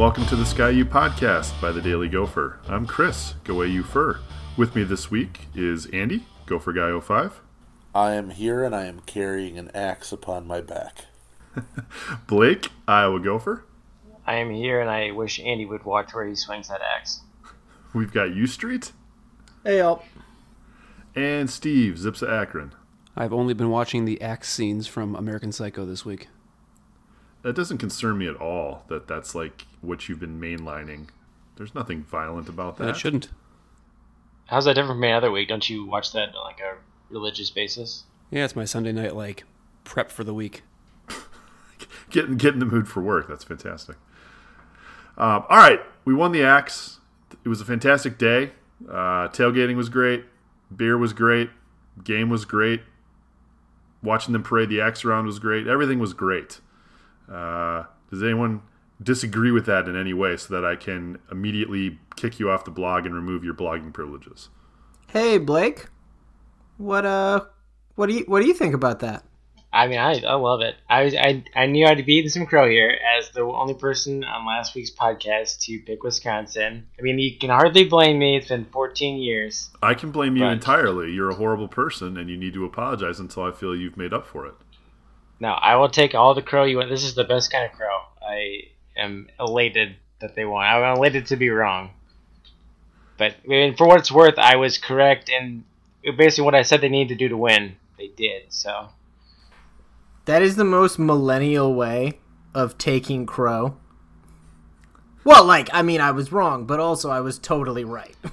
Welcome to the Ski-U-Pahdcast by the Daily Gopher. I'm Chris, GoAUpher. With me this week is Andy, Gopher Guy 05, I am here and I am carrying an axe upon my back. Blake, Iowa Gopher. I am here, and I wish Andy would watch where he swings that axe. We've got U Street Hey, y'all. and Steve, zipsofakron. I've only been watching the axe scenes from American Psycho this week. That doesn't concern me at all that that's like what you've been mainlining. There's nothing violent about that. That shouldn't. How's that different from any other week? Don't you watch that on like a religious basis? Yeah, it's my Sunday night like prep for the week. Get, get in the mood for work. That's fantastic. Um, all right, we won the axe. It was a fantastic day. Uh, tailgating was great. Beer was great. Game was great. Watching them parade the axe around was great. Everything was great. Uh, does anyone disagree with that in any way so that I can immediately kick you off the blog and remove your blogging privileges? Hey Blake, what uh, what do you what do you think about that? I mean, I, I love it. I was I, I knew I'd beat some crow here as the only person on last week's podcast to pick Wisconsin. I mean, you can hardly blame me. It's been 14 years. I can blame you entirely. You're a horrible person and you need to apologize until I feel you've made up for it. Now, I will take all the crow you want. This is the best kind of crow. I am elated that they won. I'm elated to be wrong. But I mean, for what it's worth, I was correct, and basically what I said they needed to do to win, they did. So That is the most millennial way of taking crow. Well, like I mean, I was wrong, but also I was totally right.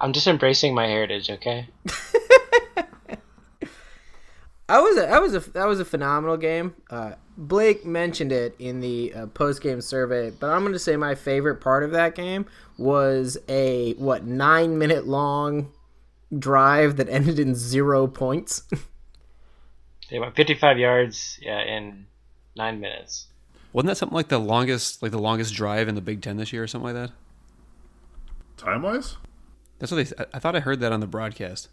I'm just embracing my heritage, okay? I was a, that was a that was a phenomenal game. Uh, Blake mentioned it in the uh, post game survey, but I'm going to say my favorite part of that game was a what nine minute long drive that ended in zero points. They went 55 yards yeah, in nine minutes. Wasn't that something like the longest like the longest drive in the Big Ten this year or something like that? Time wise? That's what they. I- I thought I heard that on the broadcast.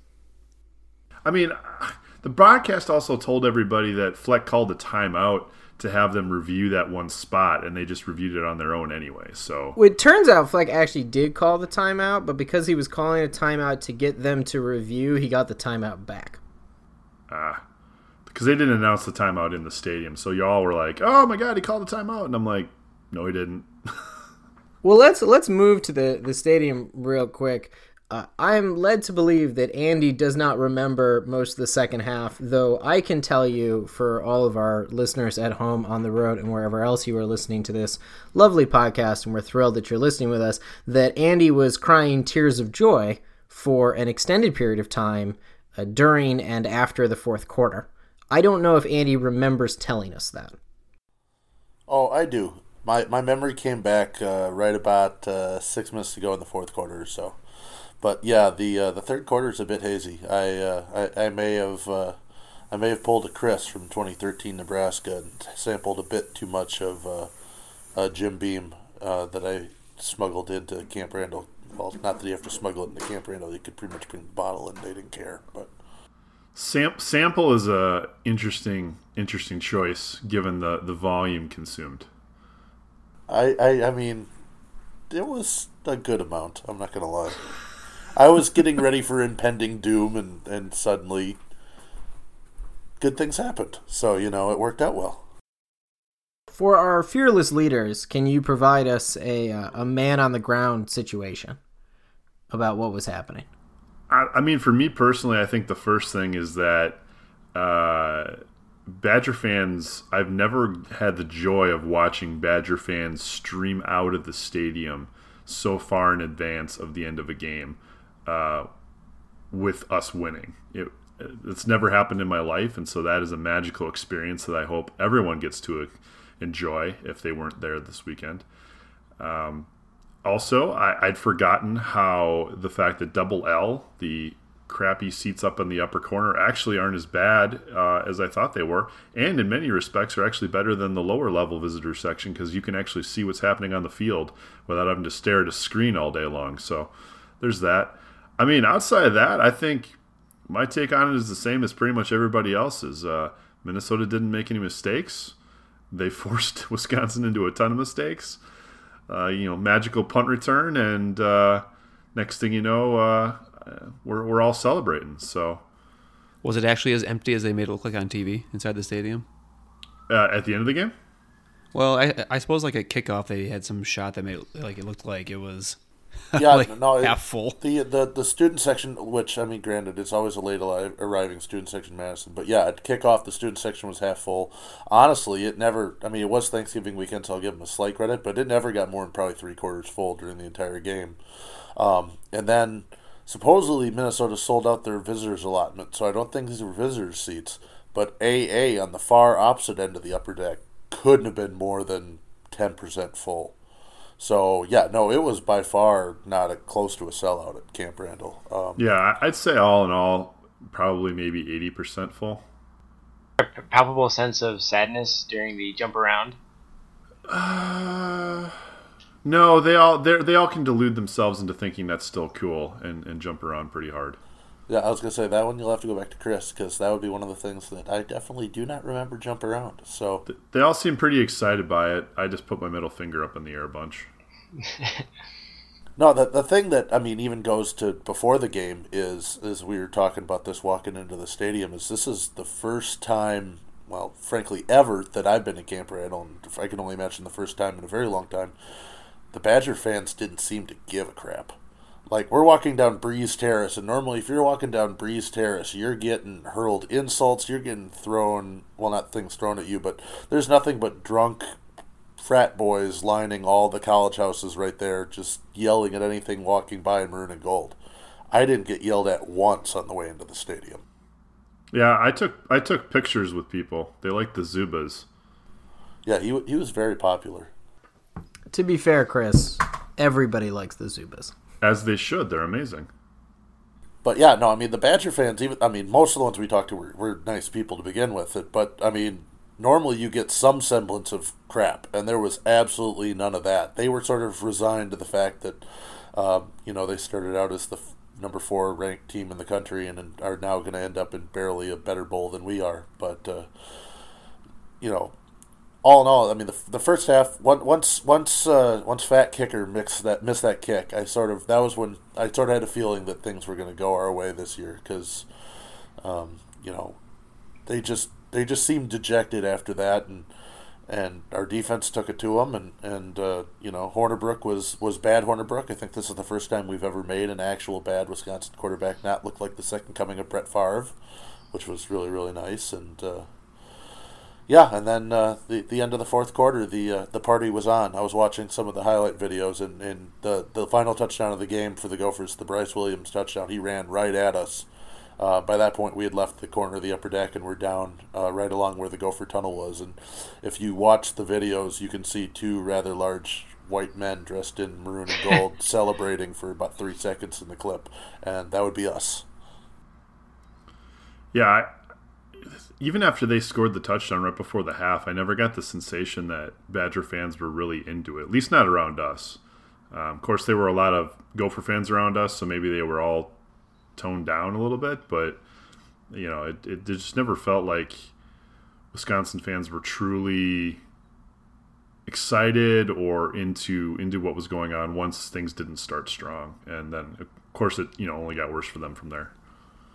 I mean, the broadcast also told everybody that Fleck called a timeout to have them review that one spot, and they just reviewed it on their own anyway. So it turns out Fleck actually did call the timeout, but because he was calling a timeout to get them to review, he got the timeout back. Ah, because they didn't announce the timeout in the stadium, so y'all were like, "Oh my god, he called the timeout," and I'm like, "No, he didn't." Well, let's let's move to the the stadium real quick. Uh, I'm led to believe that Andy does not remember most of the second half, though I can tell you for all of our listeners at home, on the road, and wherever else you are listening to this lovely podcast, and we're thrilled that you're listening with us, that Andy was crying tears of joy for an extended period of time uh, during and after the fourth quarter. I don't know if Andy remembers telling us that. Oh, I do. My my memory came back uh, right about uh, six minutes to go in the fourth quarter or so. But yeah, the uh, the third quarter is a bit hazy. I uh, I, I may have uh, I may have pulled a Chris from 2013 Nebraska and sampled a bit too much of uh, uh, Jim Beam uh, that I smuggled into Camp Randall. Well, not that you have to smuggle it into Camp Randall. You could pretty much bring the bottle and they didn't care. But Sam- sample is a interesting interesting choice given the the volume consumed. I, I, I mean, it was a good amount. I'm not gonna lie. I was getting ready for impending doom, and and suddenly, good things happened. So you know, it worked out well. For our fearless leaders, can you provide us a uh, a man on the ground situation about what was happening? I, I mean, for me personally, I think the first thing is that uh, Badger fans, I've never had the joy of watching Badger fans stream out of the stadium so far in advance of the end of a game uh, with us winning. It, it's never happened in my life, and so that is a magical experience that I hope everyone gets to enjoy if they weren't there this weekend. Um, also, I, would forgotten how the fact that Double L, the crappy seats up in the upper corner, actually aren't as bad uh, as I thought they were, and in many respects are actually better than the lower level visitor section because you can actually see what's happening on the field without having to stare at a screen all day long. So there's that. I mean, outside of that, I think my take on it is the same as pretty much everybody else's. Uh, Minnesota didn't make any mistakes. They forced Wisconsin into a ton of mistakes uh, you know, magical punt return, and uh, next thing you know, uh, we're we're all celebrating. So, was it actually as empty as they made it look like on TV inside the stadium? Uh, at the end of the game. Well, I, I suppose like at kickoff they had some shot that made it, like it looked like it was yeah, like no, half full. The, the the student section, which I mean, granted, it's always a late arriving student section in Madison, but yeah, at kickoff, the student section was half full. Honestly, it never. I mean, it was Thanksgiving weekend, so I'll give them a slight credit, but it never got more than probably three quarters full during the entire game. Um, and then supposedly Minnesota sold out their visitors allotment, so I don't think these were visitors seats. But AA on the far opposite end of the upper deck couldn't have been more than ten percent full. So yeah, no, it was by far not a, close to a sellout at Camp Randall. Um, yeah, I'd say all in all, probably maybe eighty percent full. A palpable sense of sadness during the jump around. Uh, no, they all they they all can delude themselves into thinking that's still cool and, and jump around pretty hard. Yeah, I was gonna say that one. You'll have to go back to Chris because that would be one of the things that I definitely do not remember jump around. So they all seem pretty excited by it. I just put my middle finger up in the air a bunch. no, the the thing that I mean even goes to before the game is is we were talking about this walking into the stadium is this is the first time, well, frankly, ever that I've been to Camp Randall, and I can only imagine the first time in a very long time. The Badger fans didn't seem to give a crap like we're walking down Breeze Terrace, and normally if you're walking down Breeze Terrace, you're getting hurled insults, you're getting thrown, well, not things thrown at you, but there's nothing but drunk frat boys lining all the college houses right there, just yelling at anything walking by in maroon and gold. I didn't get yelled at once on the way into the stadium. Yeah, I took I took pictures with people. They like the Zubas. Yeah, he he was very popular. To be fair, Chris, everybody likes the Zubas. As they should. They're amazing. But yeah, no, I mean the Badger fans. Even I mean, most of the ones we talked to were, were nice people to begin with. It, but I mean, normally you get some semblance of crap, and there was absolutely none of that. They were sort of resigned to the fact that, uh, you know, they started out as the f- number four ranked team in the country and are now going to end up in barely a better bowl than we are. But uh, you know, all in all, I mean, the, the first half, once once uh, once Fat Kicker mixed that missed that kick, I sort of that was when I sort of had a feeling that things were going to go our way this year because, um, you know, they just they just seemed dejected after that, and and our defense took it to them, and and uh, you know Hornibrook was was bad. Hornibrook, I think this is the first time we've ever made an actual bad Wisconsin quarterback not look like the second coming of Brett Favre, which was really really nice, and. Uh, yeah, and then uh, the the end of the fourth quarter, the uh, the party was on. I was watching some of the highlight videos, and, and the the final touchdown of the game for the Gophers, the Bryce Williams touchdown, he ran right at us. Uh, by that point, we had left the corner of the upper deck and we're down uh, right along where the Gopher tunnel was. And if you watch the videos, you can see two rather large white men dressed in maroon and gold celebrating for about three seconds in the clip, and that would be us. Yeah, even after they scored the touchdown right before the half, I never got the sensation that Badger fans were really into it. At least not around us. Um, of course, there were a lot of Gopher fans around us, so maybe they were all toned down a little bit. But you know, it, it just never felt like Wisconsin fans were truly excited or into into what was going on once things didn't start strong. And then, of course, it you know only got worse for them from there.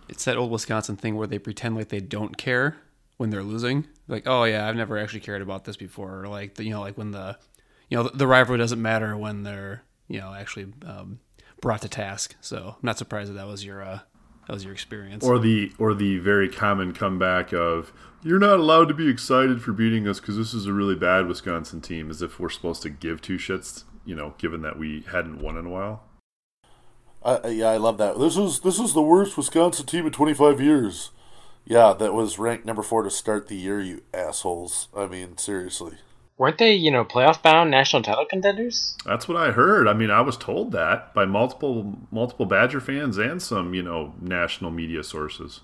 It's that old Wisconsin thing where they pretend like they don't care when they're losing. Like, oh yeah, I've never actually cared about this before. Or like, the, you know, like when the, you know, the, the rivalry doesn't matter when they're, you know, actually um, brought to task. So I'm not surprised that that was your uh, That was your experience. Or the or the very common comeback of you're not allowed to be excited for beating us because this is a really bad Wisconsin team, as if we're supposed to give two shits. You know, given that we hadn't won in a while. Uh, yeah, I love that. This is this is the worst Wisconsin team in 25 years. Yeah, that was ranked number four to start the year. You assholes. I mean, seriously. Weren't they, you know, playoff bound national title contenders? That's what I heard. I mean, I was told that by multiple multiple Badger fans and some, you know, national media sources.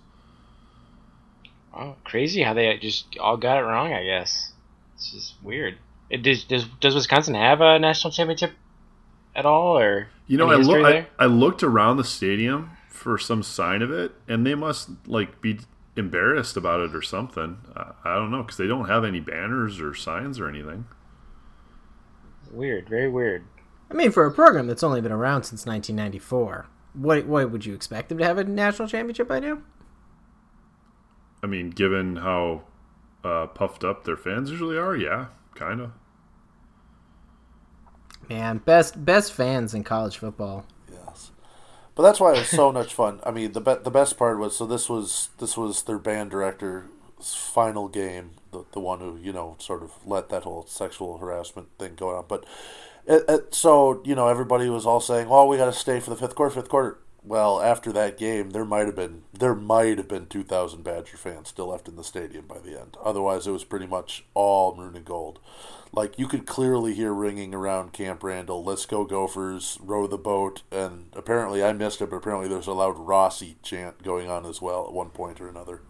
Oh, crazy how they just all got it wrong. I guess it's just weird. It does. Does, does Wisconsin have a national championship at all, or You know, I, any loo- history I? I looked around the stadium for some sign of it, and they must like be embarrassed about it or something. I, I don't know because they don't have any banners or signs or anything. Weird, very weird. I mean, for a program that's only been around since 1994, what what would you expect them to have a national championship by now? I mean, given how uh, puffed up their fans usually are, yeah, kind of. Man, best best fans in college football. Yes, but that's why it was so much fun. I mean, the be- the best part was so this was this was their band director's final game, the the one who you know sort of let that whole sexual harassment thing go on. But it, it, so you know everybody was all saying, "Oh, we got to stay for the fifth quarter, fifth quarter." Well, after that game, there might have been there might have been two thousand Badger fans still left in the stadium by the end. Otherwise, it was pretty much all maroon and gold. Like you could clearly hear ringing around Camp Randall, "Let's go Gophers, row the boat," and apparently I missed it, but apparently there's a loud Rossi chant going on as well at one point or another.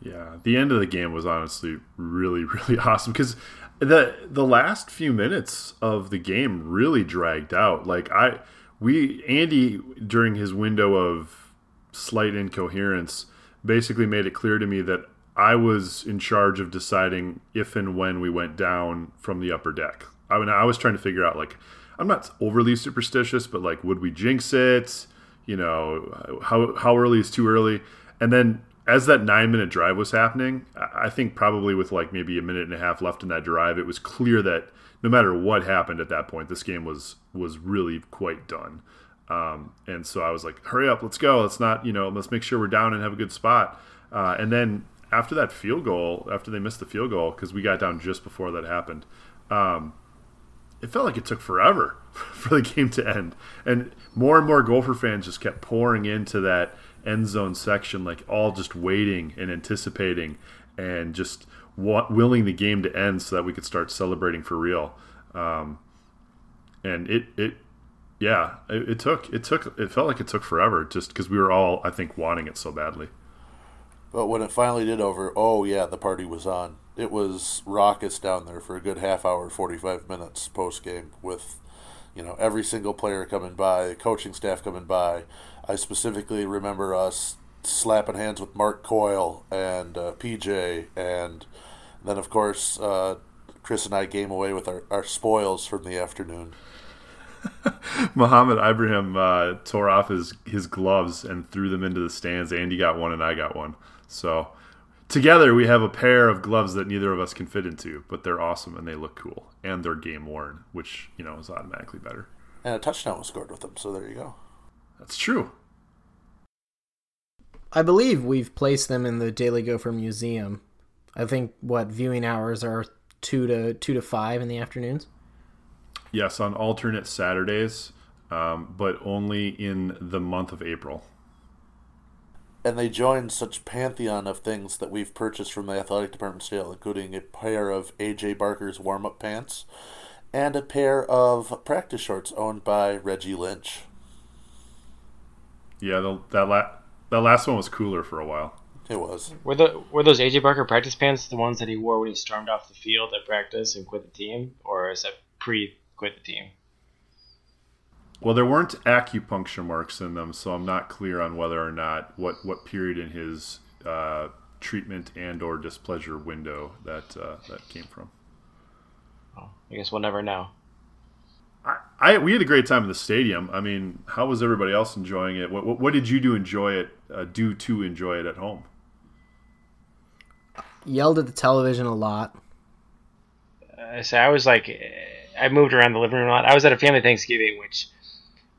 Yeah, the end of the game was honestly really, really awesome because the the last few minutes of the game really dragged out. Like I, we Andy during his window of slight incoherence basically made it clear to me that I was in charge of deciding if and when we went down from the upper deck. I mean, I was trying to figure out like I'm not overly superstitious, but like would we jinx it? You know, how how early is too early? And then as that nine minute drive was happening, I think probably with like maybe a minute and a half left in that drive, it was clear that no matter what happened at that point, this game was was really quite done. Um, and so I was like, hurry up, let's go. Let's not, you know, let's make sure we're down and have a good spot. Uh, and then after that field goal, after they missed the field goal, because we got down just before that happened, um, it felt like it took forever for the game to end. And more and more Gopher fans just kept pouring into that end zone section, like all just waiting and anticipating and just willing the game to end so that we could start celebrating for real. Um, and it, it, yeah, it, it took, it took, it felt like it took forever just because we were all, I think, wanting it so badly. But when it finally did over, oh yeah, the party was on. It was raucous down there for a good half hour, forty five minutes post game with, you know, every single player coming by, coaching staff coming by. I specifically remember us slapping hands with Mark Coyle and uh, PJ, and then of course uh, Chris and I came away with our, our spoils from the afternoon. Mohamed Ibrahim uh, tore off his, his gloves and threw them into the stands. Andy got one and I got one. So together we have a pair of gloves that neither of us can fit into, but they're awesome and they look cool and they're game worn, which you know is automatically better. And a touchdown was scored with them, so there you go. That's true. I believe we've placed them in the Daily Gopher Museum. I think what viewing hours are two to two to five in the afternoons. Yes, on alternate Saturdays, um, but only in the month of April. and they joined such pantheon of things that we've purchased from the athletic department still, including a pair of AJ Barker's warm-up pants and a pair of practice shorts owned by Reggie Lynch. Yeah, the, that la- that last one was cooler for a while. It was. Were the were those AJ Barker practice pants the ones that he wore when he stormed off the field at practice and quit the team, or is that pre quit the team? Well, there weren't acupuncture marks in them, so I'm not clear on whether or not what what period in his uh, treatment and or displeasure window that uh, that came from. Oh, I guess we'll never know. I, I we had a great time in the stadium. I mean, how was everybody else enjoying it? What what, what did you do enjoy it? Uh, do to enjoy it at home? Yelled at the television a lot. Uh, so I was like, eh, I moved around the living room a lot. I was at a family Thanksgiving, which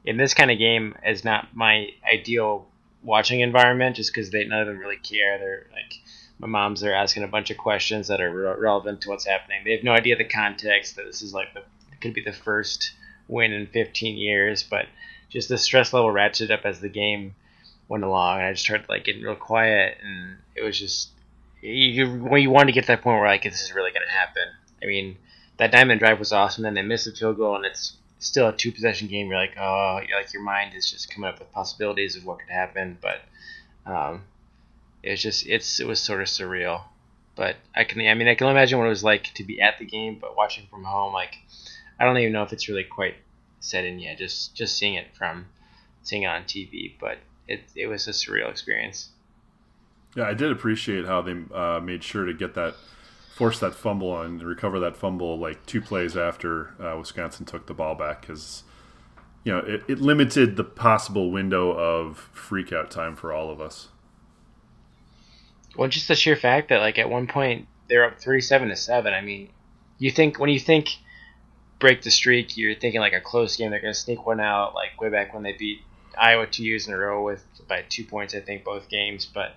in this kind of game is not my ideal watching environment just because they none of them really care. They're like my mom's there asking a bunch of questions that are re- relevant to what's happening. They have no idea the context that this is like the could be the first win in 15 years, but just the stress level ratcheted up as the game went along, and I just started like getting real quiet, and it was just you you wanted to get to that point where like this is really going to happen. I mean, that diamond drive was awesome. Then they missed a field goal, and it's still a two possession game. You're like, oh, you're like your mind is just coming up with possibilities of what could happen, but um, it was just it's it was sort of surreal. But I can I mean I can imagine what it was like to be at the game, but watching from home, like I don't even know if it's really quite set in yet. Just just seeing it from seeing it on TV, but it it was a surreal experience. Yeah, I did appreciate how they uh, made sure to get that, force that fumble and recover that fumble like two plays after uh, Wisconsin took the ball back because, you know, it, it limited the possible window of freakout time for all of us. Well, just the sheer fact that like at one point they're up thirty-seven to seven. I mean, you think when you think break the streak, you're thinking like a close game. They're gonna sneak one out, like way back when they beat Iowa two years in a row with by two points, I think both games. But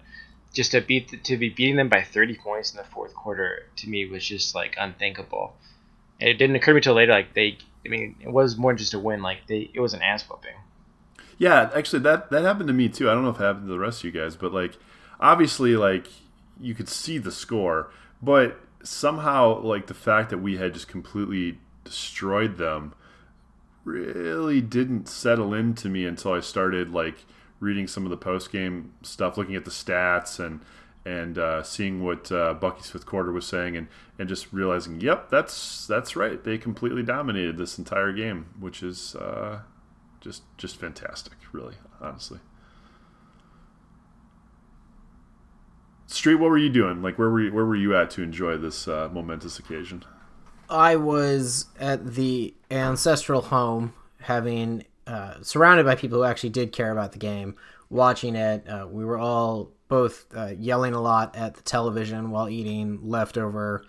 just to beat to be beating them by 30 points in the fourth quarter to me was just like unthinkable. And it didn't occur to me until later. Like they, I mean, it was more just a win. Like they, it was an ass whooping. Yeah, actually, that that happened to me too. I don't know if it happened to the rest of you guys, but like, obviously, like you could see the score, but somehow, like the fact that we had just completely destroyed them really didn't settle into me until I started like reading some of the post game stuff, looking at the stats and and uh, seeing what uh, Bucky's fifth quarter was saying, and, and just realizing, yep, that's that's right. They completely dominated this entire game, which is uh, just just fantastic, really, honestly. Street, what were you doing? Like, where were you, where were you at to enjoy this uh, momentous occasion? I was at the ancestral home, having uh, surrounded by people who actually did care about the game, watching it. Uh, we were all both uh, yelling a lot at the television while eating leftover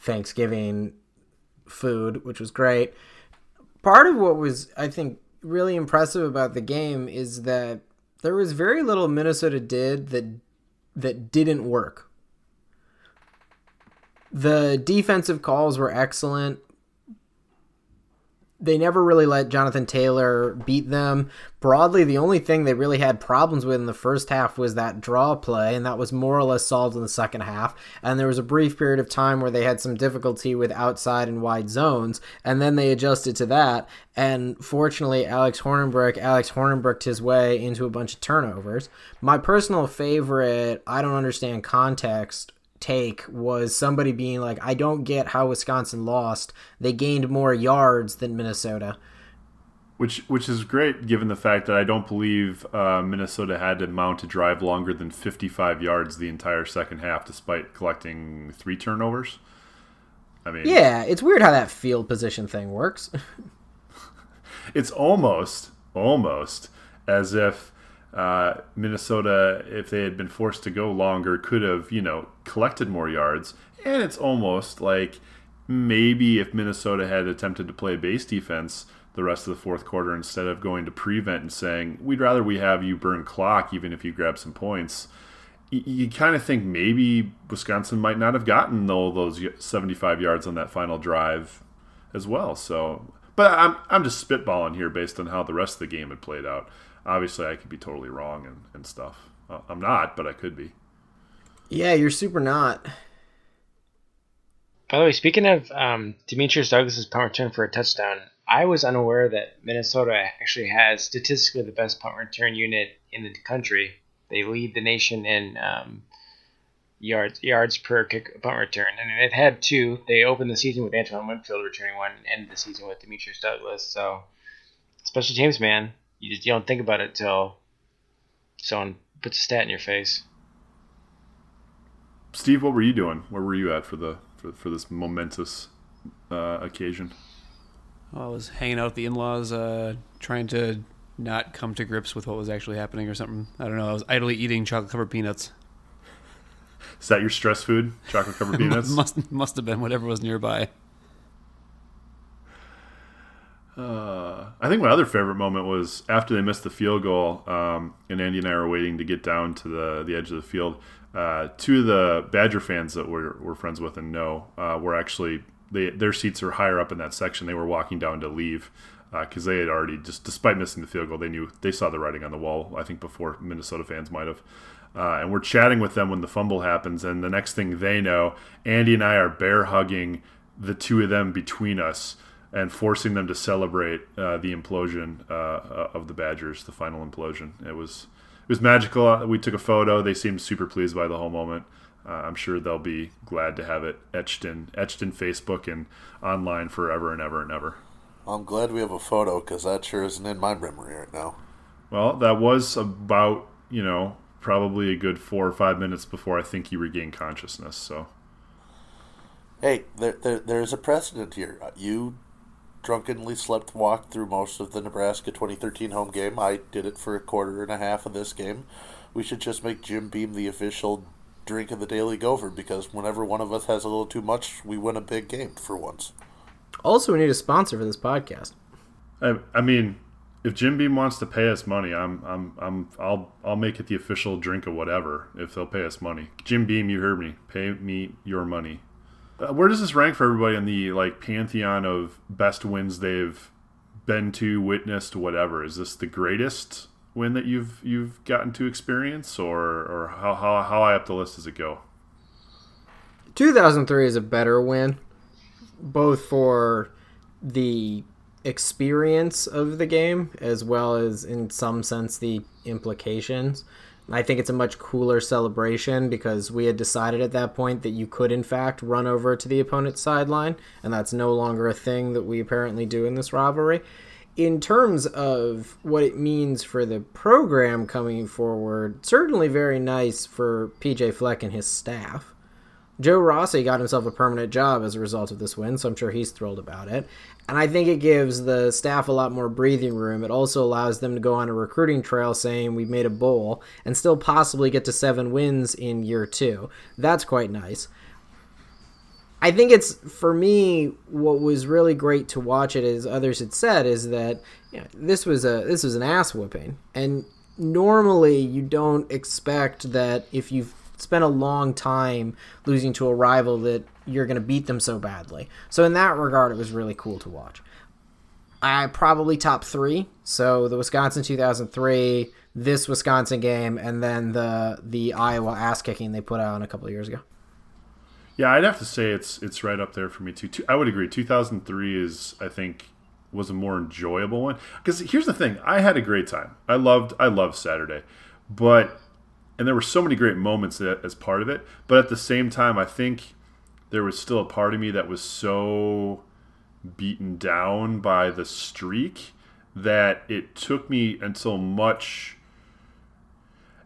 Thanksgiving food, which was great. Part of what was, I think, really impressive about the game is that there was very little Minnesota did that that didn't work. The defensive calls were excellent they never really let Jonathan Taylor beat them. Broadly, the only thing they really had problems with in the first half was that draw play, and that was more or less solved in the second half. And there was a brief period of time where they had some difficulty with outside and wide zones, and then they adjusted to that. And fortunately, Alex Hornibrook, Alex Hornibrooked his way into a bunch of turnovers. My personal favorite, I don't understand context take was somebody being like, I don't get how Wisconsin lost. They gained more yards than Minnesota. Which which is great given the fact that I don't believe uh, Minnesota had to mount a drive longer than 55 yards the entire second half, despite collecting three turnovers. I mean, yeah, it's weird how that field position thing works. it's almost almost as if uh, Minnesota, if they had been forced to go longer, could have, you know, collected more yards. And it's almost like maybe if Minnesota had attempted to play base defense the rest of the fourth quarter instead of going to prevent and saying, we'd rather we have you burn clock even if you grab some points. You, you kind of think maybe Wisconsin might not have gotten all those 75 yards on that final drive as well. So, but I'm, I'm just spitballing here based on how the rest of the game had played out obviously I could be totally wrong and, and stuff. Uh, I'm not, but I could be. Yeah, you're super not. By the way, speaking of um, Demetrius Douglas's punt return for a touchdown, I was unaware that Minnesota actually has statistically the best punt return unit in the country. They lead the nation in um, yards yards per kick punt return, and it had two. They opened the season with Antoine Winfield returning one, and ended the season with Demetrius Douglas. So, special teams, man you just you don't think about it till someone puts a stat in your face. Steve, what were you doing? Where were you at for the for, for this momentous uh, occasion? Well, I was hanging out with the in-laws, uh, trying to not come to grips with what was actually happening or something. I don't know. I was idly eating chocolate-covered peanuts. Is that your stress food? Chocolate-covered peanuts? must must have been whatever was nearby. Uh, I think my other favorite moment was after they missed the field goal, um, and Andy and I were waiting to get down to the the edge of the field. Uh, two of the Badger fans that we're, we're friends with and know uh, were actually they their seats are higher up in that section. They were walking down to leave because uh, they had already just despite missing the field goal, they knew they saw the writing on the wall. I think before Minnesota fans might have. Uh, and we're chatting with them when the fumble happens, and the next thing they know, Andy and I are bear hugging the two of them between us and forcing them to celebrate uh, the implosion uh, of the Badgers, the final implosion. It was it was magical. Uh, we took a photo. They seemed super pleased by the whole moment. Uh, I'm sure they'll be glad to have it etched in etched in Facebook and online forever and ever and ever. I'm glad we have a photo because that sure isn't in my memory right now. Well, that was about you know probably a good four or five minutes before I think you regained consciousness. So, hey, there, there there's a precedent here. You drunkenly slept walk through most of the Nebraska 2013 home game. I did it for a quarter and a half of this game. We should just make Jim Beam the official drink of the Daily Gopher because whenever one of us has a little too much, we win a big game for once. Also, we need a sponsor for this podcast. I, I mean, if Jim Beam wants to pay us money, I'm, I'm, I'm, I'll, I'll make it the official drink of whatever if they'll pay us money. Jim Beam, you heard me. Pay me your money. Uh, where does this rank for everybody in the like pantheon of best wins they've been to, witnessed, whatever? Is this the greatest win that you've you've gotten to experience, or or how how, how high up the list does it go? 2003 is a better win, both for the experience of the game as well as in some sense the implications. I think it's a much cooler celebration because we had decided at that point that you could, in fact, run over to the opponent's sideline, and that's no longer a thing that we apparently do in this rivalry. In terms of what it means for the program coming forward, certainly very nice for PJ Fleck and his staff. Joe Rossi got himself a permanent job as a result of this win, so I'm sure he's thrilled about it. And I think it gives the staff a lot more breathing room. It also allows them to go on a recruiting trail saying we've made a bowl and still possibly get to seven wins in year two. That's quite nice. I think it's for me what was really great to watch it as others had said is that you know, this was a this was an ass whooping and normally you don't expect that if you've spent a long time losing to a rival that you're going to beat them so badly. So in that regard, it was really cool to watch. I probably top three. So the Wisconsin 2003, this Wisconsin game, and then the the Iowa ass kicking they put out a couple of years ago. Yeah, I'd have to say it's it's right up there for me too. I would agree. 2003 is I think was a more enjoyable one because here's the thing: I had a great time. I loved I loved Saturday, but and there were so many great moments as part of it. But at the same time, I think there was still a part of me that was so beaten down by the streak that it took me until much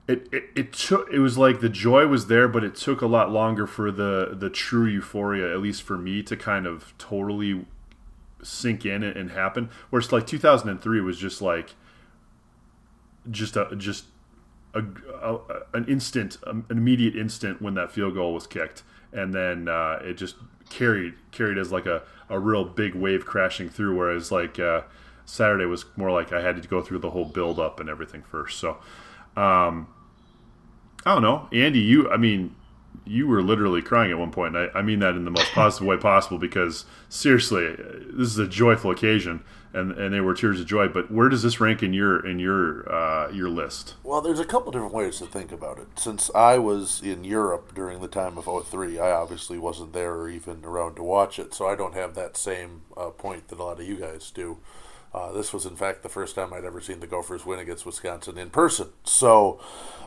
it, it, it took it was like the joy was there but it took a lot longer for the the true euphoria at least for me to kind of totally sink in and happen whereas like 2003 was just like just a just a, a, an instant an immediate instant when that field goal was kicked and then uh, it just carried carried as like a, a real big wave crashing through. Whereas like uh, Saturday was more like I had to go through the whole build up and everything first. So um, I don't know, Andy. You, I mean, you were literally crying at one point. I, I mean that in the most positive way possible because seriously, this is a joyful occasion and and they were tears of joy. But where does this rank in your in your uh, your list? Well, there's a couple different ways to think about it. Since I was in Europe during the time of 03, I obviously wasn't there or even around to watch it, so I don't have that same uh, point that a lot of you guys do. Uh, this was, in fact, the first time I'd ever seen the Gophers win against Wisconsin in person. So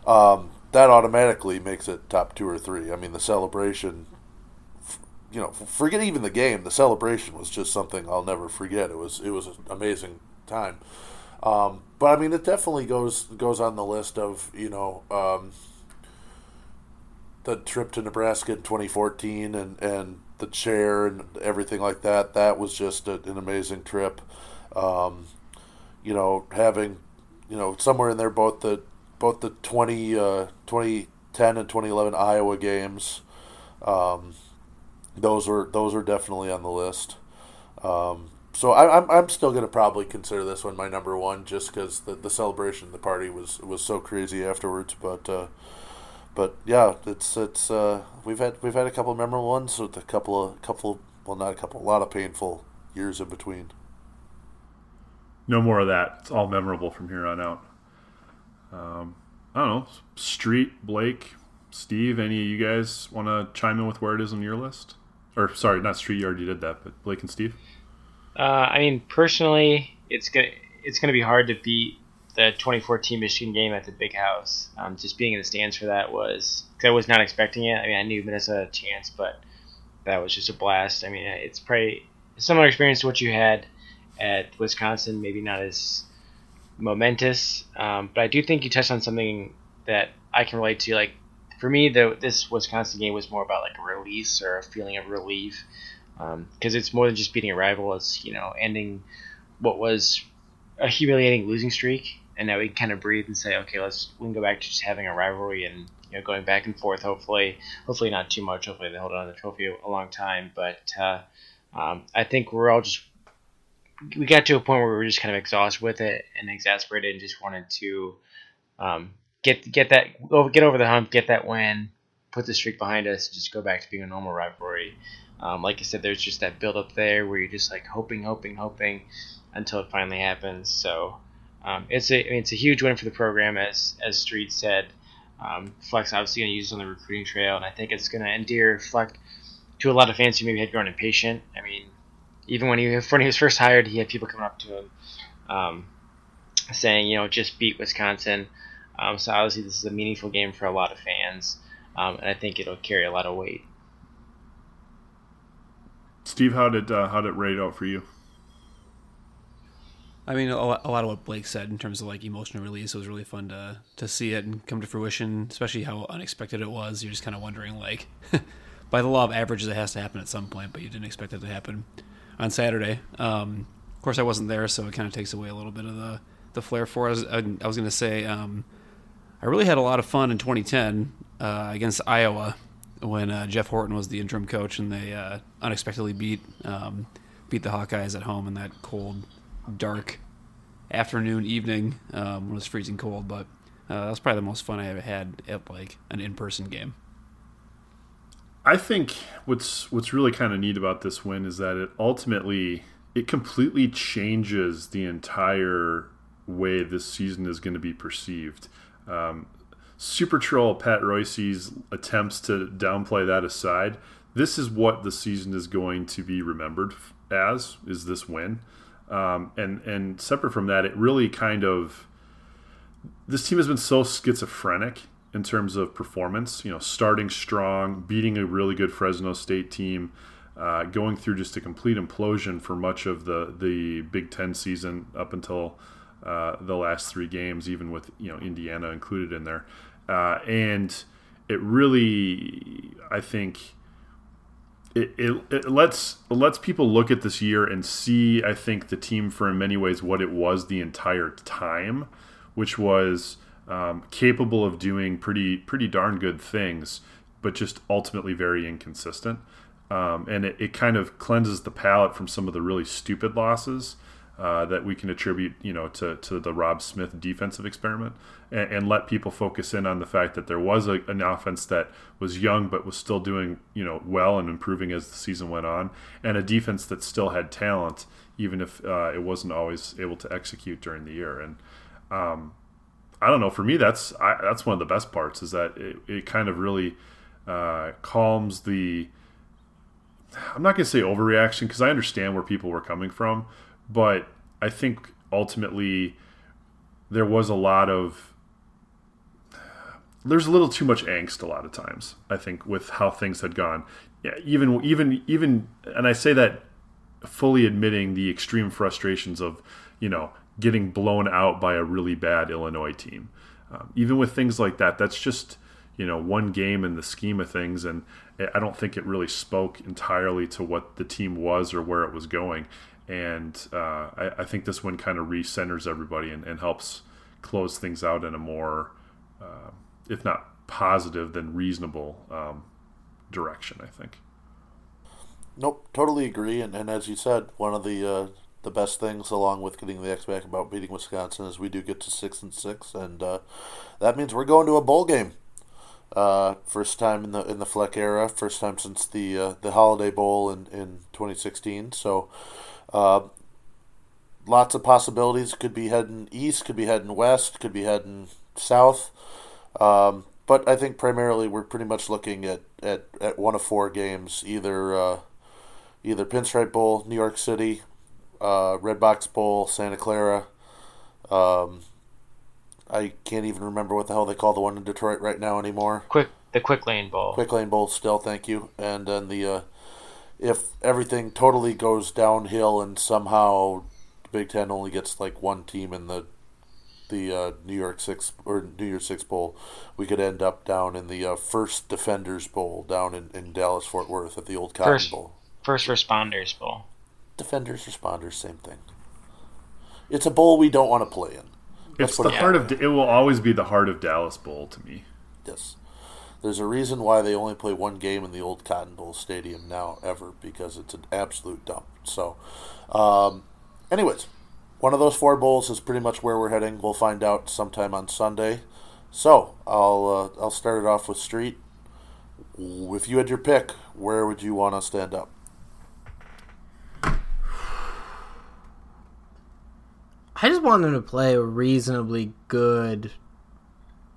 um, that automatically makes it top two or three. I mean, the celebration you know, forget even the game. The celebration was just something I'll never forget. It was it was an amazing time. Um, but I mean, it definitely goes goes on the list of you know um, the trip to Nebraska in 2014 and and the chair and everything like that. That was just a, an amazing trip. Um, you know, having you know somewhere in there both the both the 20 uh, 2010 and 2011 Iowa games. Um, those are those are definitely on the list. Um, so I, I'm I'm still gonna probably consider this one my number one just because the, the celebration, the party was was so crazy afterwards. But uh, but yeah, it's it's uh, we've had we've had a couple memorable ones with a couple of couple well not a couple a lot of painful years in between. No more of that. It's all memorable from here on out. Um, I don't know. Street, Blake, Steve, any of you guys want to chime in with where it is on your list? Or sorry, not Street. You already did that, but Blake and Steve. Uh, I mean, personally, it's gonna it's gonna be hard to beat the 2014 Michigan game at the Big House. Um, just being in the stands for that was I was not expecting it. I mean, I knew Minnesota had a chance, but that was just a blast. I mean, it's pretty similar experience to what you had at Wisconsin. Maybe not as momentous, um, but I do think you touched on something that I can relate to. Like for me, the this Wisconsin game was more about like a release or a feeling of relief because um, it's more than just beating a rival. It's you know ending what was a humiliating losing streak, and now we can kind of breathe and say, okay, let's we can go back to just having a rivalry and you know going back and forth. Hopefully, hopefully not too much. Hopefully they hold on to the trophy a long time. But uh, um, I think we're all just we got to a point where we were just kind of exhausted with it and exasperated and just wanted to um, get get that get over the hump, get that win, put the streak behind us, just go back to being a normal rivalry. Um, like I said, there's just that build up there where you're just like hoping, hoping, hoping until it finally happens. So um, it's a I mean, it's a huge win for the program, as as Street said. Um, Fleck's obviously going to use it on the recruiting trail, and I think it's going to endear Fleck to a lot of fans who maybe had grown impatient. I mean, even when he when he was first hired, he had people coming up to him um, saying, you know, just beat Wisconsin. Um, so obviously, this is a meaningful game for a lot of fans, um, and I think it'll carry a lot of weight. Steve, how did uh, how did it rate out for you? I mean, a lot, of what Blake said in terms of like emotional release. It was really fun to to see it and come to fruition, especially how unexpected it was. You're just kind of wondering, like, by the law of averages, it has to happen at some point, but you didn't expect it to happen on Saturday. Um, of course, I wasn't there, so it kind of takes away a little bit of the the flair for us. I, I was going to say, um, I really had a lot of fun in 2010 uh, against Iowa when uh, Jeff Horton was the interim coach, and they uh, unexpectedly beat um, beat the Hawkeyes at home in that cold, dark afternoon, evening um, when it was freezing cold. But uh, that was probably the most fun I ever had at like an in person game. I think what's what's really kind of neat about this win is that it ultimately it completely changes the entire way this season is going to be perceived. Um, Super Troll Pat Reusse's attempts to downplay that aside, this is what the season is going to be remembered as is this win. Um, and and separate from that, it really kind of this team has been so schizophrenic in terms of performance. You know, starting strong, beating a really good Fresno State team, uh, going through just a complete implosion for much of the the Big Ten season up until uh, the last three games, even with you know Indiana included in there, uh, and it really, I think. It, it, it, lets it lets people look at this year and see I think the team for in many ways what it was the entire time, which was um, capable of doing pretty pretty darn good things, but just ultimately very inconsistent. Um, and it, it kind of cleanses the palate from some of the really stupid losses uh, that we can attribute, you know, to, to the Robb Smith defensive experiment, and, and let people focus in on the fact that there was a, an offense that was young but was still doing, you know, well and improving as the season went on, and a defense that still had talent, even if uh, it wasn't always able to execute during the year. And um, I don't know. For me, that's I, that's one of the best parts is that it, it kind of really uh, calms the. I'm not going to say overreaction because I understand where people were coming from, but I think ultimately there was a lot of there's a little too much angst a lot of times. I think with how things had gone. Yeah, even even even, and I say that fully admitting the extreme frustrations of you know getting blown out by a really bad Illinois team. Um, even with things like that, that's just you know one game in the scheme of things, and I don't think it really spoke entirely to what the team was or where it was going. And uh, I, I, think this one kind of recenters everybody and, and, helps close things out in a more, uh, if not positive, then reasonable um, direction. I think. Nope, totally agree. And, and as you said, one of the uh, the best things, along with getting the axe back about beating Wisconsin, is we do get to six and six, and uh, that means we're going to a bowl game. Uh, first time in the in the Fleck era, first time since the uh, the Holiday Bowl in, in 2016. So, uh, lots of possibilities. Could be heading east, could be heading west, could be heading south. Um, but I think primarily we're pretty much looking at, at, at one of four games, either uh, either Pinstripe Bowl, New York City, uh, Red Box Bowl, Santa Clara. Um, I can't even remember what the hell they call the one in Detroit right now anymore. Quick, the Quick Lane Bowl. Quick Lane Bowl still, thank you. And then the uh, if everything totally goes downhill and somehow the Big Ten only gets like one team in the the uh, New York Six or New Year's Six Bowl, we could end up down in the uh, First Defenders Bowl down in, in Dallas Fort Worth at the old Cotton First- Bowl. First Responders Bowl. Defenders, responders, same thing. It's a bowl we don't want to play in. It's the it heart of. It will always be the heart of Dallas Bowl to me. Yes. There's a reason why they only play one game in the old Cotton Bowl Stadium now, ever, because it's an absolute dump. So, um, anyways, one of those four bowls is pretty much where we're heading. We'll find out sometime on Sunday. So, I'll uh, I'll start it off with Street. If you had your pick, where would you want to stand up? I just want them to play a reasonably good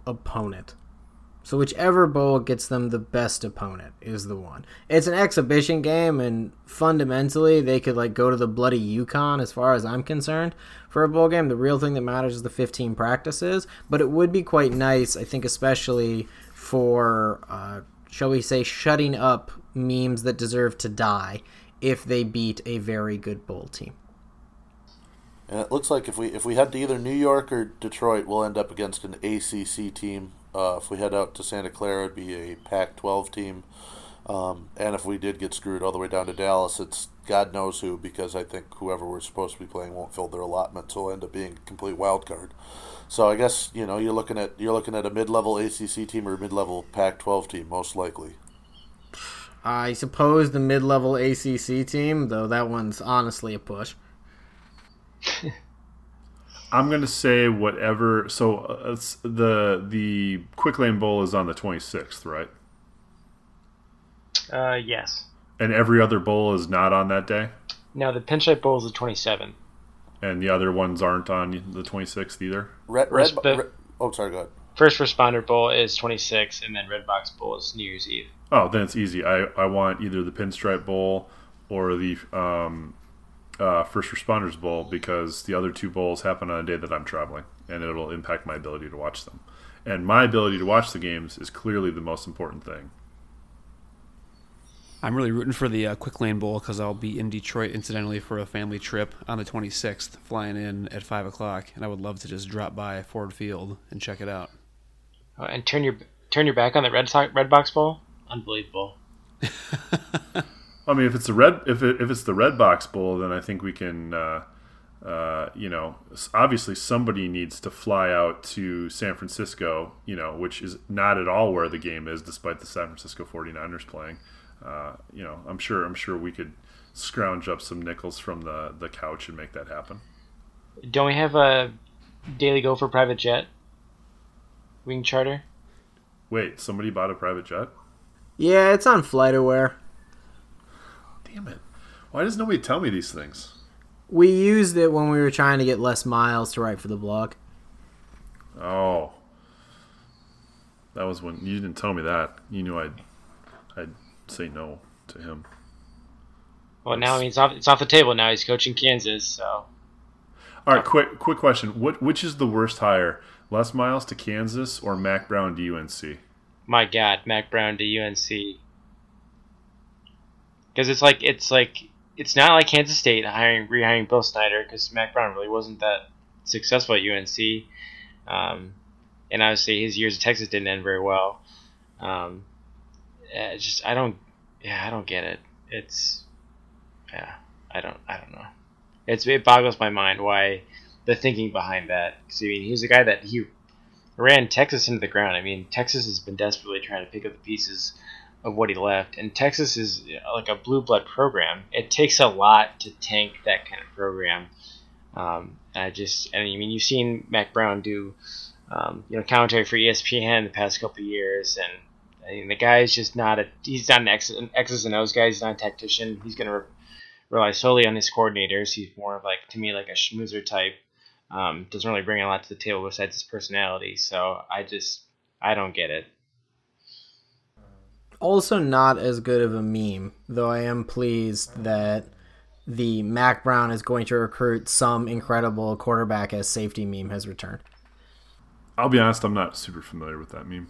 opponent. So whichever bowl gets them the best opponent is the one. It's an exhibition game, and fundamentally, they could like go to the bloody Yukon as far as I'm concerned for a bowl game. The real thing that matters is the 15 practices. But it would be quite nice, I think, especially for, uh, shall we say, shutting up memes that deserve to die if they beat a very good bowl team. And it looks like if we if we head to either New York or Detroit, we'll end up against an ACC team. Uh, if we head out to Santa Clara, it'd be a Pac-12 team. Um, and if we did get screwed all the way down to Dallas, it's God knows who, because I think whoever we're supposed to be playing won't fill their allotment, so it'll end up being a complete wild card. So I guess you know you're looking at you're looking at a mid-level ACC team or a mid-level Pac-12 team, most likely. I suppose the mid-level ACC team, though that one's honestly a push. I'm gonna say whatever. So uh, it's the the Quick Lane Bowl is on the 26th, right? Uh, yes. And every other bowl is not on that day, No, the Pinstripe Bowl is the 27th. and the other ones aren't on the 26th either. Red, red, the- red- oh, sorry, go ahead. First Responder Bowl is 26, and then Red Box Bowl is New Year's Eve. Oh, then it's easy. I, I want either the Pinstripe Bowl or the um, uh, First Responders Bowl because the other two bowls happen on a day that I'm traveling, and it'll impact my ability to watch them. And my ability to watch the games is clearly the most important thing. I'm really rooting for the uh, Quick Lane Bowl because I'll be in Detroit incidentally for a family trip on the 26th, flying in at five o'clock, and I would love to just drop by Ford Field and check it out. Oh, and turn your turn your back on the Red Sox, Red Box Bowl. Unbelievable. I mean, if it's the red, if it, if it's the Red Box Bowl, then I think we can. Uh, uh, you know, obviously somebody needs to fly out to San Francisco. You know, which is not at all where the game is, despite the San Francisco 49ers playing. Uh, you know, I'm sure. I'm sure we could scrounge up some nickels from the the couch and make that happen. Don't we have a Daily Gopher private jet? Wing charter. Wait, somebody bought a private jet? Yeah, it's on FlightAware. Damn it! Why does nobody tell me these things? We used it when we were trying to get Les Miles to write for the blog. Oh, that was when you didn't tell me that. You knew I'd I'd say no to him. Well, now I mean it's off it's off the table. Now he's coaching Kansas, so All right, quick quick question. What which is the worst hire? Les Miles to Kansas or Mack Brown to UNC? my God, Mack Brown to UNC. Because it's like it's like it's not like Kansas State hiring rehiring Bill Snyder because Mack Brown really wasn't that successful at UNC, um, and obviously his years at Texas didn't end very well. Um, it's just I don't yeah I don't get it. It's yeah I don't I don't know. It's it boggles my mind why the thinking behind that. 'Cause, I mean he was a guy that he ran Texas into the ground. I mean, Texas has been desperately trying to pick up the pieces of what he left. And Texas is like a blue blood program. It takes a lot to tank that kind of program. Um, I just, I mean, you've seen Mack Brown do, um, you know, commentary for ESPN the past couple years, and I mean, the guy is just not a, he's not an X, an X's and O's guy. He's not a tactician. He's going to re- rely solely on his coordinators. He's more of like, to me, like a schmoozer type. Um, doesn't really bring a lot to the table besides his personality. So I just, I don't get it. Also, not as good of a meme, though I am pleased that the Mack Brown is going to recruit some incredible quarterback as safety meme has returned. I'll be honest, I'm not super familiar with that meme.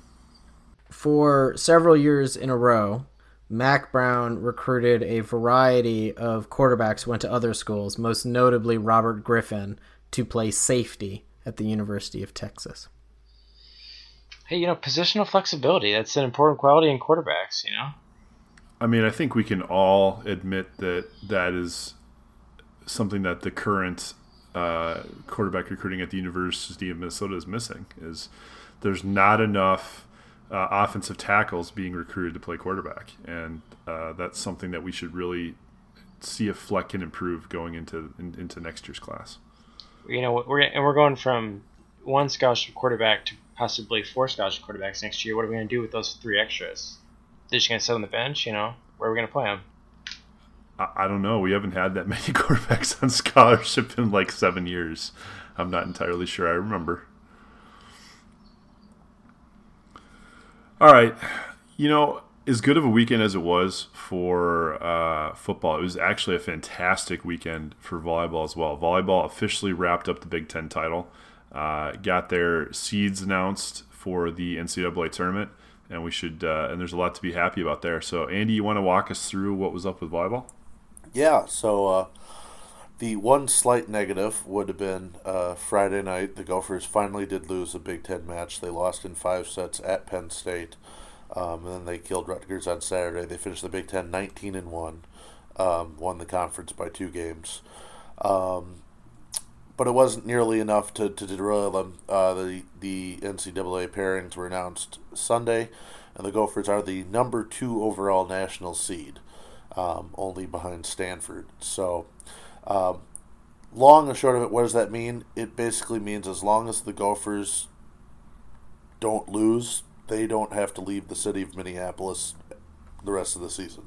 For several years in a row, Mack Brown recruited a variety of quarterbacks who went to other schools, most notably Robert Griffin, to play safety at the University of Texas. Hey, you know, positional flexibility, that's an important quality in quarterbacks, you know? I mean, I think we can all admit that that is something that the current uh, quarterback recruiting at the University of Minnesota is missing. Is there's not enough uh, offensive tackles being recruited to play quarterback, and uh, that's something that we should really see if Fleck can improve going into in, into next year's class. You know, we're and we're going from one scholarship quarterback to possibly four scholarship quarterbacks next year. What are we going to do with those three extras? They're just going to sit on the bench, you know? Where are we going to play them? I, I don't know. We haven't had that many quarterbacks on scholarship in like seven years. I'm not entirely sure. I remember. All right. You know, as good of a weekend as it was for uh, football, it was actually a fantastic weekend for volleyball as well. Volleyball officially wrapped up the Big Ten title, uh, got their seeds announced for the NCAA tournament, and we should. Uh, and there's a lot to be happy about there. So, Andy, you want to walk us through what was up with volleyball? Yeah. So uh, the one slight negative would have been uh, Friday night. The Gophers finally did lose a Big Ten match. They lost in five sets at Penn State. Um, and then they killed Rutgers on Saturday. They finished the Big Ten 19 and one, um, won the conference by two games. Um, but it wasn't nearly enough to, to derail them. Uh, the the NCAA pairings were announced Sunday, and the Gophers are the number two overall national seed, um, only behind Stanford. So, um, long and short of it, what does that mean? It basically means as long as the Gophers don't lose, they don't have to leave the city of Minneapolis the rest of the season.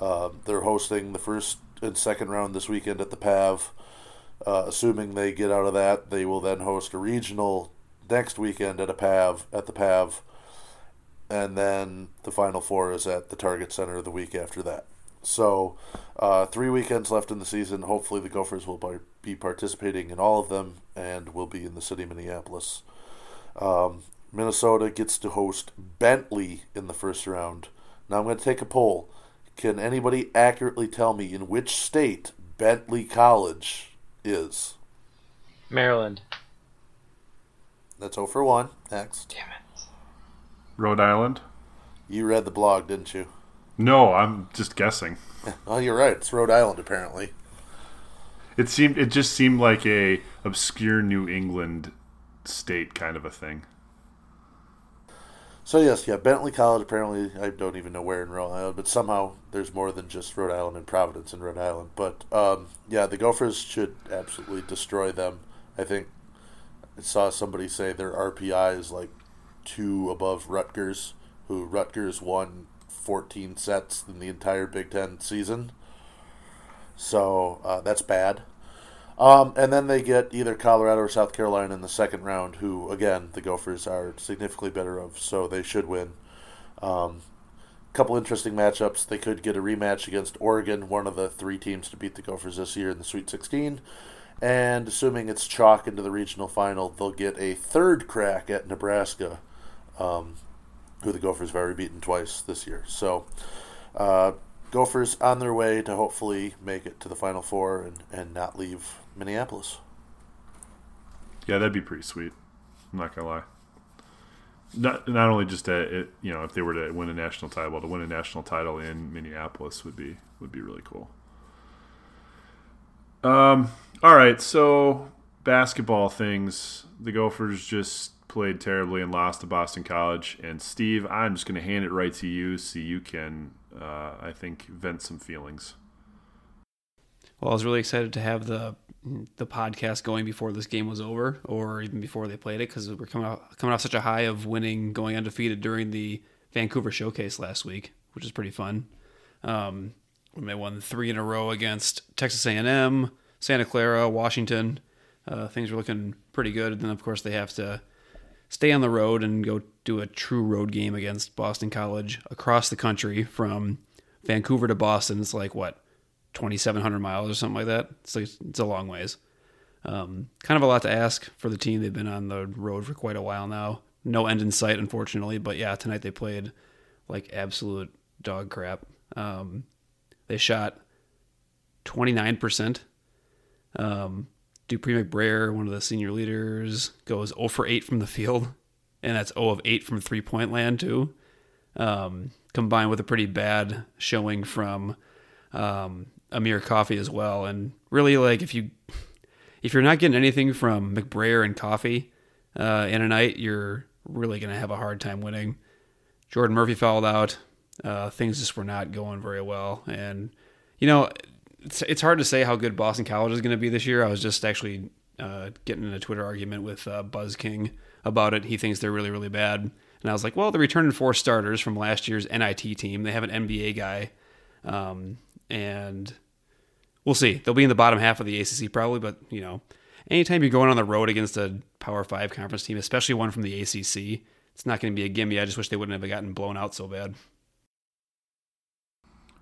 Uh, they're hosting the first and second round this weekend at the PAV. Uh, assuming they get out of that, they will then host a regional next weekend at a PAV at the PAV, and then the final four is at the Target Center the week after that. So, uh, three weekends left in the season. Hopefully, the Gophers will be participating in all of them and will be in the city of Minneapolis. Um, Minnesota gets to host Bentley in the first round. Now I'm going to take a poll. Can anybody accurately tell me in which state Bentley College is? Maryland. That's 0 for 1. Next. Damn it. Rhode Island? You read the blog, didn't you? No, I'm just guessing. Oh, you're right. It's Rhode Island, apparently. It seemed it just seemed like a obscure New England state kind of a thing. So yes, yeah, Bentley College. Apparently, I don't even know where in Rhode Island, but somehow there's more than just Rhode Island and Providence in Rhode Island. But um, yeah, the Gophers should absolutely destroy them. I think I saw somebody say their RPI is like two above Rutgers, who Rutgers won 14 sets in the entire Big Ten season. So uh, that's bad. Um, and then they get either Colorado or South Carolina in the second round, who, again, the Gophers are significantly better of, so they should win. A um, couple interesting matchups. They could get a rematch against Oregon, one of the three teams to beat the Gophers this year in the Sweet 16. And assuming it's chalk into the regional final, they'll get a third crack at Nebraska, um, who the Gophers have already beaten twice this year. So, uh, Gophers on their way to hopefully make it to the Final Four and, and not leave Minneapolis. Yeah, that'd be pretty sweet. I'm not gonna lie. Not not only just to, it, you know if they were to win a national title, to win a national title in Minneapolis would be would be really cool. Um. All right. So basketball things. The Gophers just played terribly and lost to Boston College. And Steve, I'm just going to hand it right to you so you can, uh, I think, vent some feelings. Well, I was really excited to have the the podcast going before this game was over, or even before they played it, because we're coming off coming off such a high of winning, going undefeated during the Vancouver Showcase last week, which is pretty fun. Um, they won three in a row against Texas A&M, Santa Clara, Washington. Uh, things were looking pretty good. And then, of course, they have to stay on the road and go do a true road game against Boston College across the country from Vancouver to Boston. It's like what 2,700 miles or something like that. It's it's a long ways. Um, kind of a lot to ask for the team. They've been on the road for quite a while now. No end in sight, unfortunately. But yeah, tonight they played like absolute dog crap. Um, they shot 29%. Um, Dupree McBrayer, one of the senior leaders, goes 0 for 8 from the field, and that's 0 of 8 from three point land, too. Um, combined with a pretty bad showing from um, Amir Coffey as well. And really, like if you if you're not getting anything from McBrayer and Coffey uh, in a night, you're really going to have a hard time winning. Jordan Murphy fouled out. Uh, things just were not going very well, and you know it's it's hard to say how good Boston College is going to be this year. I was just actually uh, getting in a Twitter argument with uh, Buzz King about it. He thinks they're really really bad, and I was like, well, they're returning four starters from last year's NIT team. They have an NBA guy, um, and we'll see. They'll be in the bottom half of the ACC probably, but you know, anytime you're going on the road against a Power Five conference team, especially one from the ACC, it's not going to be a gimme. I just wish they wouldn't have gotten blown out so bad.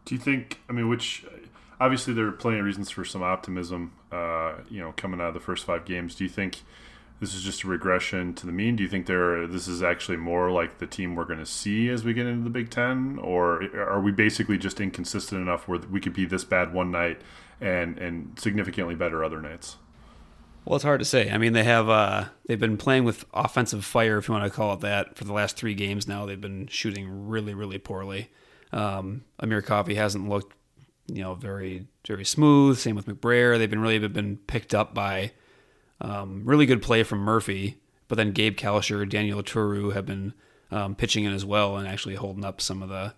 Do you think? I mean, which obviously there are plenty of reasons for some optimism. Uh, you know, coming out of the first five games, do you think this is just a regression to the mean? Do you think there this is actually more like the team we're going to see as we get into the Big Ten, or are we basically just inconsistent enough where we could be this bad one night and and significantly better other nights? Well, it's hard to say. I mean, they have uh, they've been playing with offensive fire, if you want to call it that, for the last three games now. They've been shooting really, really poorly. Um, Amir Coffey hasn't looked, you know, very very smooth. Same with McBrayer. They've been really been picked up by um, really good play from Murphy, but then Gabe Kalscheur, Daniel Oturu have been um, pitching in as well and actually holding up some of the,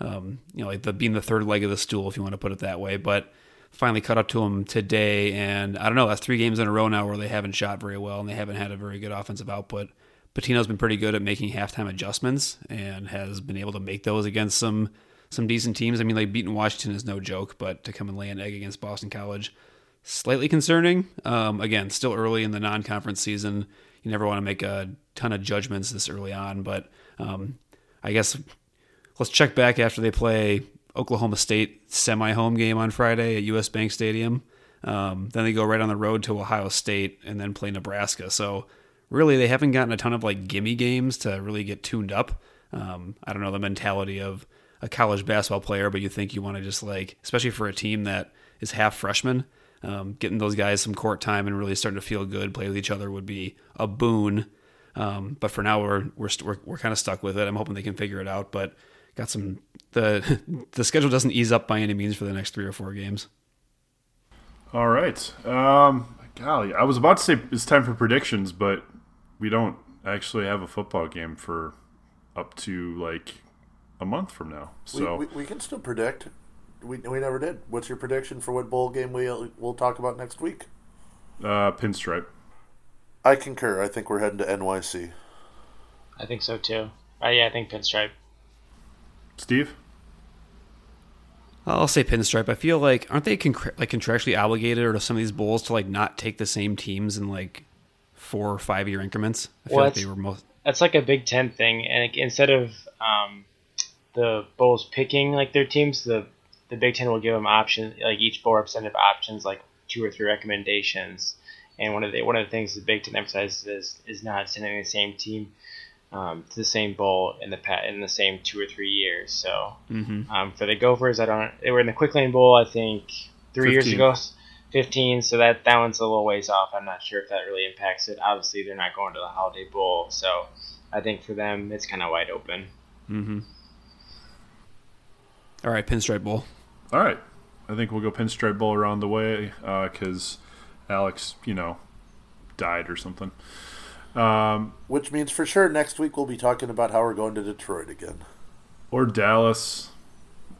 um, you know, like the being the third leg of the stool, if you want to put it that way. But finally caught up to them today, and I don't know. That's three games in a row now where they haven't shot very well and they haven't had a very good offensive output. Pitino's been pretty good at making halftime adjustments and has been able to make those against some some decent teams. I mean, like beating Washington is no joke, but to come and lay an egg against Boston College, slightly concerning. Um, again, still early in the non-conference season. You never want to make a ton of judgments this early on, but um, I guess let's check back after they play Oklahoma State semi-home game on Friday at US Bank Stadium. Um, then they go right on the road to Ohio State and then play Nebraska. So really they haven't gotten a ton of like gimme games to really get tuned up. Um, I don't know the mentality of a college basketball player, but you think you want to just like, especially for a team that is half freshman, um, getting those guys some court time and really starting to feel good, play with each other would be a boon. Um, but for now, we're we're we're, we're kind of stuck with it. I'm hoping they can figure it out, but got some the the schedule doesn't ease up by any means for the next three or four games. All right. Um, golly, I was about to say it's time for predictions, but we don't actually have a football game for up to like a month from now. So we, we, we can still predict. We, we never did. What's your prediction for what bowl game we we'll talk about next week? Uh, pinstripe. I concur. I think we're heading to NYC. I think so too. Uh, yeah, I think pinstripe. Steve. I'll say pinstripe. I feel like aren't they con- like contractually obligated or to some of these bowls to like not take the same teams in like four or five year increments? I feel well, like they were most. That's like a Big Ten thing, and like, instead of um, the bowls picking like their teams, the the Big Ten will give them options, like each bowl representative options, like two or three recommendations. And one of the one of the things the Big Ten emphasizes is, is not sending the same team um, to the same bowl in the in the same two or three years. So mm-hmm. um, for the Gophers, I don't. They were in the Quick Lane Bowl, I think, three 15. years ago. 15, so that that one's a little ways off. I'm not sure if that really impacts it. Obviously, they're not going to the Holiday Bowl, so I think for them it's kind of wide open. Mm-hmm. All right, Pinstripe Bowl. All right. I think we'll go Pinstripe Bowl around the way because uh, Alex, you know, died or something. Um, Which means for sure next week we'll be talking about how we're going to Detroit again. or Dallas.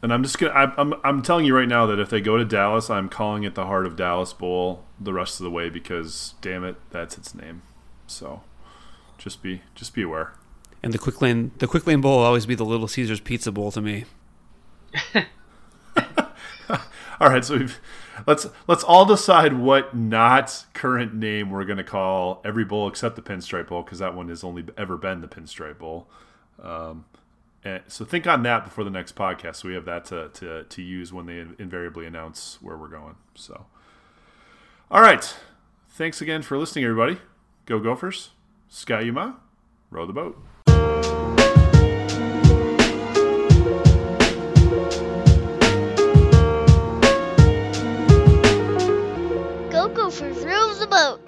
And I'm just gonna. I'm, I'm, I'm telling you right now that if they go to Dallas, I'm calling it the Heart of Dallas Bowl the rest of the way because, damn it, that's its name. So, just be just be aware. And the quick lane, the quick lane bowl will always be the Little Caesars Pizza Bowl to me. All right, so let's let's all decide what not current name we're going to call every bowl except the Pinstripe Bowl because that one has only ever been the Pinstripe Bowl. Um, and so think on that before the next podcast, so we have that to, to, to use when they invariably announce where we're going. So, all right, thanks again for listening, everybody. Go Gophers, Ski-U-Mah, row the boat. Rufus of the boat.